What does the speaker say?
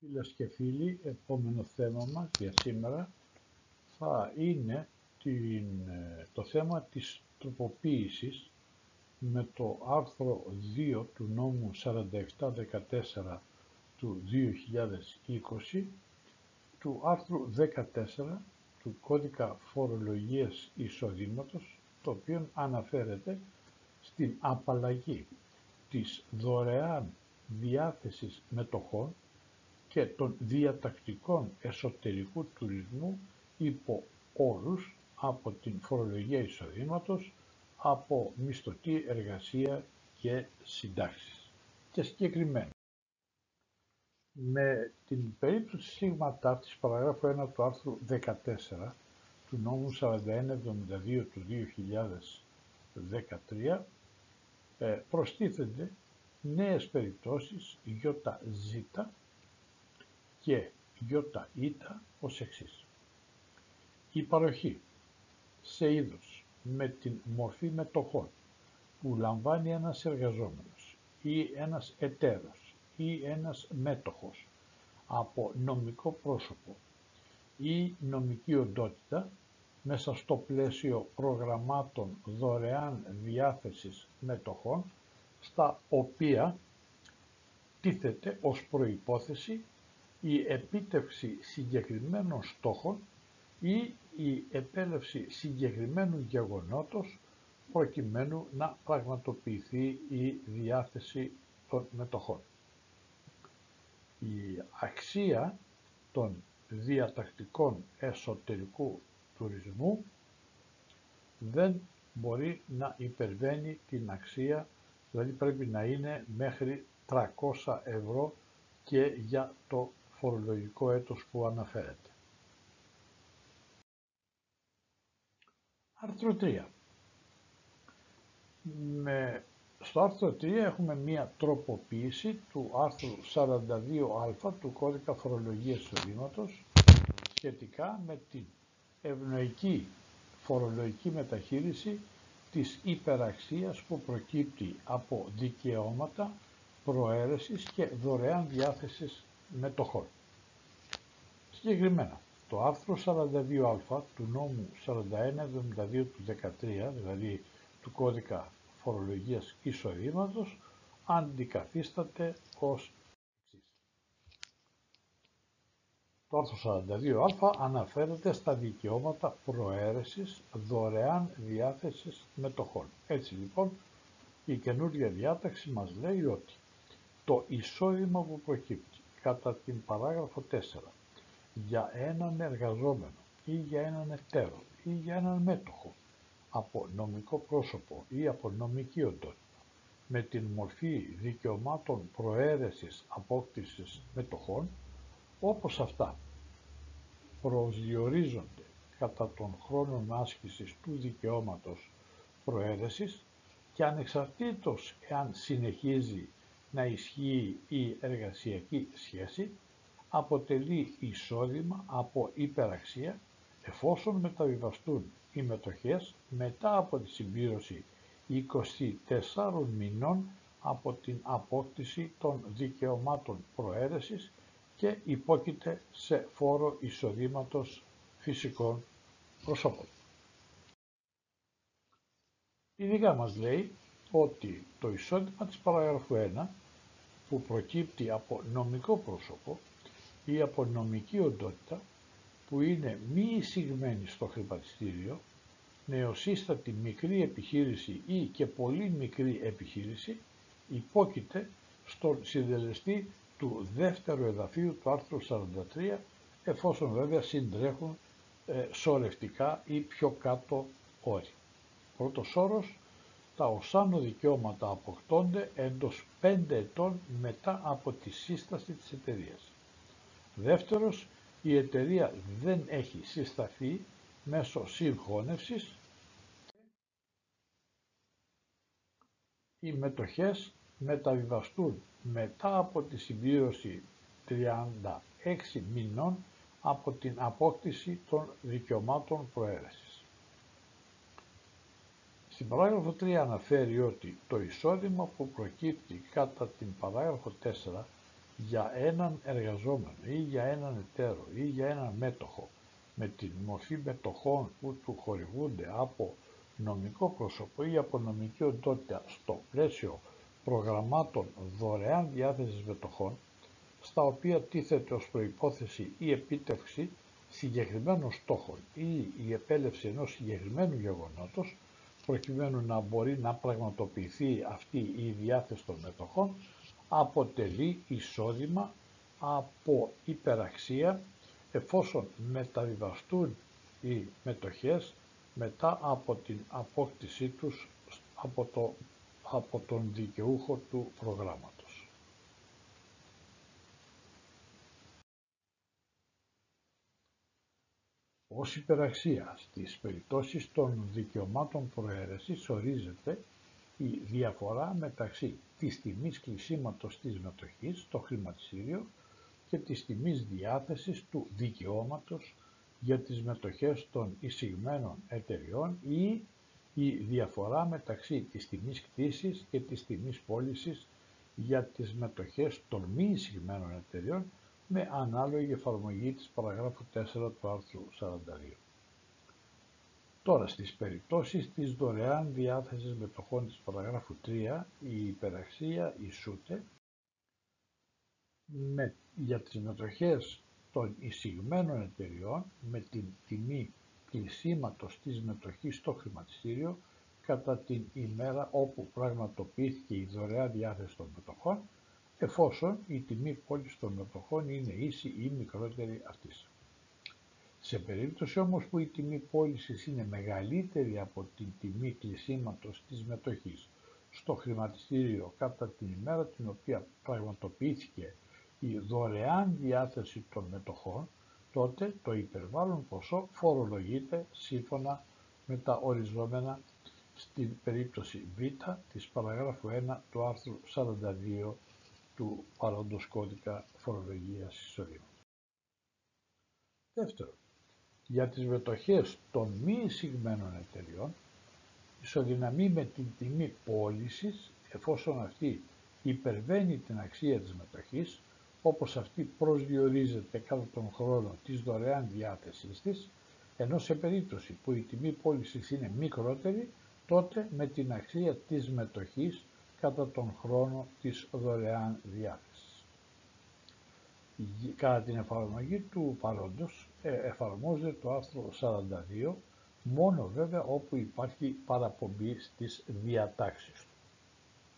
Φίλες και φίλοι, επόμενο θέμα μας για σήμερα θα είναι την, το θέμα της τροποποίησης με το άρθρο 2 του νόμου 4714 του 2020 του άρθρου 14 του κώδικα φορολογίας εισοδήματος το οποίο αναφέρεται στην απαλλαγή της δωρεάν διάθεσης μετοχών και των διατακτικών εσωτερικού τουρισμού υπό όρους από την φορολογία εισοδήματος, από μισθωτή εργασία και συντάξεις. Και συγκεκριμένα, με την περίπτωση σίγματα της παραγράφου 1 του άρθρου 14 του νόμου 4172 του 2013 ε, προστίθενται νέες περιπτώσεις ΙΖ και ΙΙ ως εξής. Η παροχή σε είδος με την μορφή μετοχών που λαμβάνει ένας εργαζόμενος ή ένας εταίρος ή ένας μέτοχος από νομικό πρόσωπο ή νομική οντότητα μέσα στο πλαίσιο προγραμμάτων δωρεάν διάθεσης μετοχών στα οποία τίθεται ως προϋπόθεση η επίτευξη συγκεκριμένων στόχων ή η επέλευση συγκεκριμένου γεγονότος προκειμένου να πραγματοποιηθεί η διάθεση των μετοχών. Η αξία των διατακτικών εσωτερικού τουρισμού δεν μπορεί να υπερβαίνει την αξία, δηλαδή πρέπει να είναι μέχρι 300 ευρώ και για το φορολογικό έτος που αναφέρεται. Άρθρο 3. Με, στο άρθρο 3 έχουμε μία τροποποίηση του άρθρου 42α του κώδικα φορολογίας εισοδήματος σχετικά με την ευνοϊκή φορολογική μεταχείριση της υπεραξίας που προκύπτει από δικαιώματα προαίρεσης και δωρεάν διάθεσης μετοχών. Συγκεκριμένα, το άρθρο 42α του νόμου 4172 του 13, δηλαδή του κώδικα φορολογίας εισοδήματος, αντικαθίσταται ως Το άρθρο 42α αναφέρεται στα δικαιώματα προαίρεσης δωρεάν διάθεσης μετοχών. Έτσι λοιπόν η καινούργια διάταξη μας λέει ότι το εισόδημα που προκύπτει κατά την παράγραφο 4 για έναν εργαζόμενο ή για έναν εταίρο ή για έναν μέτοχο από νομικό πρόσωπο ή από νομική οντότητα με την μορφή δικαιωμάτων προαίρεσης απόκτησης μετοχών όπως αυτά προσδιορίζονται κατά τον χρόνο άσκησης του δικαιώματος προαίρεσης και ανεξαρτήτως εάν συνεχίζει να ισχύει η εργασιακή σχέση, αποτελεί εισόδημα από υπεραξία εφόσον μεταβιβαστούν οι μετοχές μετά από τη συμπλήρωση 24 μηνών από την απόκτηση των δικαιωμάτων προαίρεσης και υπόκειται σε φόρο εισοδήματος φυσικών προσώπων. Ειδικά μας λέει ότι το εισόδημα της παραγραφού 1 που προκύπτει από νομικό πρόσωπο ή από νομική οντότητα που είναι μη εισηγμένη στο χρηματιστήριο, νεοσύστατη μικρή επιχείρηση ή και πολύ μικρή επιχείρηση υπόκειται στον συντελεστή του δεύτερου εδαφίου του άρθρου 43 εφόσον βέβαια συντρέχουν ε, σωρευτικά ή πιο κάτω όροι. Πρώτος όρος τα οσάνο δικαιώματα αποκτώνται εντός 5 ετών μετά από τη σύσταση της εταιρείας. Δεύτερος, η εταιρεία δεν έχει συσταθεί μέσω συγχώνευσης οι μετοχές μεταβιβαστούν μετά από τη συμπλήρωση 36 μηνών από την απόκτηση των δικαιωμάτων προαίρεσης. Στην παράγραφο 3 αναφέρει ότι το εισόδημα που προκύπτει κατά την παράγραφο 4 για έναν εργαζόμενο ή για έναν εταίρο ή για έναν μέτοχο με την μορφή μετοχών που του χορηγούνται από νομικό πρόσωπο ή από νομική οντότητα στο πλαίσιο προγραμμάτων δωρεάν διάθεσης μετοχών, στα οποία τίθεται ως προϋπόθεση η επίτευξη συγκεκριμένων στόχων ή η επέλευση ενός συγκεκριμένου γεγονότος, προκειμένου να μπορεί να πραγματοποιηθεί αυτή η διάθεση των μετοχών, αποτελεί εισόδημα από υπεραξία εφόσον μεταβιβαστούν οι μετοχές μετά από την απόκτησή τους από, το, από τον δικαιούχο του προγράμματος. Ως υπεραξία στις περιπτώσεις των δικαιωμάτων προαίρεσης ορίζεται η διαφορά μεταξύ της τιμής κλεισίματος της μετοχής στο χρηματιστήριο και της τιμής διάθεσης του δικαιώματος για τις μετοχές των εισηγμένων εταιριών ή η διαφορά μεταξύ της τιμής κτήσης και της τιμής πώλησης για τις μετοχές των μη εισηγμένων εταιριών με ανάλογη εφαρμογή της παραγράφου 4 του άρθρου 42. Τώρα στις περιπτώσεις της δωρεάν διάθεσης μετοχών της παραγράφου 3 η υπεραξία ισούται με, για τις μετοχές των εισηγμένων εταιριών με την τιμή κλεισίματος της μετοχής στο χρηματιστήριο κατά την ημέρα όπου πραγματοποιήθηκε η δωρεάν διάθεση των μετοχών εφόσον η τιμή πώληση των μετοχών είναι ίση ή μικρότερη αυτής. Σε περίπτωση όμως που η τιμή πώλησης είναι μεγαλύτερη από την τιμή κλεισίματος της μετοχής στο χρηματιστήριο κατά την ημέρα την οποία πραγματοποιήθηκε η δωρεάν διάθεση των μετοχών, τότε το υπερβάλλον ποσό φορολογείται σύμφωνα με τα οριζόμενα στην περίπτωση Β της παραγράφου 1 του άρθρου 42 του παρόντος κώδικα φορολογίας εισοδήματος. Δεύτερον, για τις μετοχές των μη εισηγμένων εταιριών ισοδυναμεί με την τιμή πώλησης εφόσον αυτή υπερβαίνει την αξία της μετοχής όπως αυτή προσδιορίζεται κατά τον χρόνο της δωρεάν διάθεσής της, ενώ σε περίπτωση που η τιμή πώλησης είναι μικρότερη, τότε με την αξία της μετοχής κατά τον χρόνο της δωρεάν διάθεσης. Κατά την εφαρμογή του παρόντος ε, εφαρμόζεται το άρθρο 42, μόνο βέβαια όπου υπάρχει παραπομπή στις διατάξεις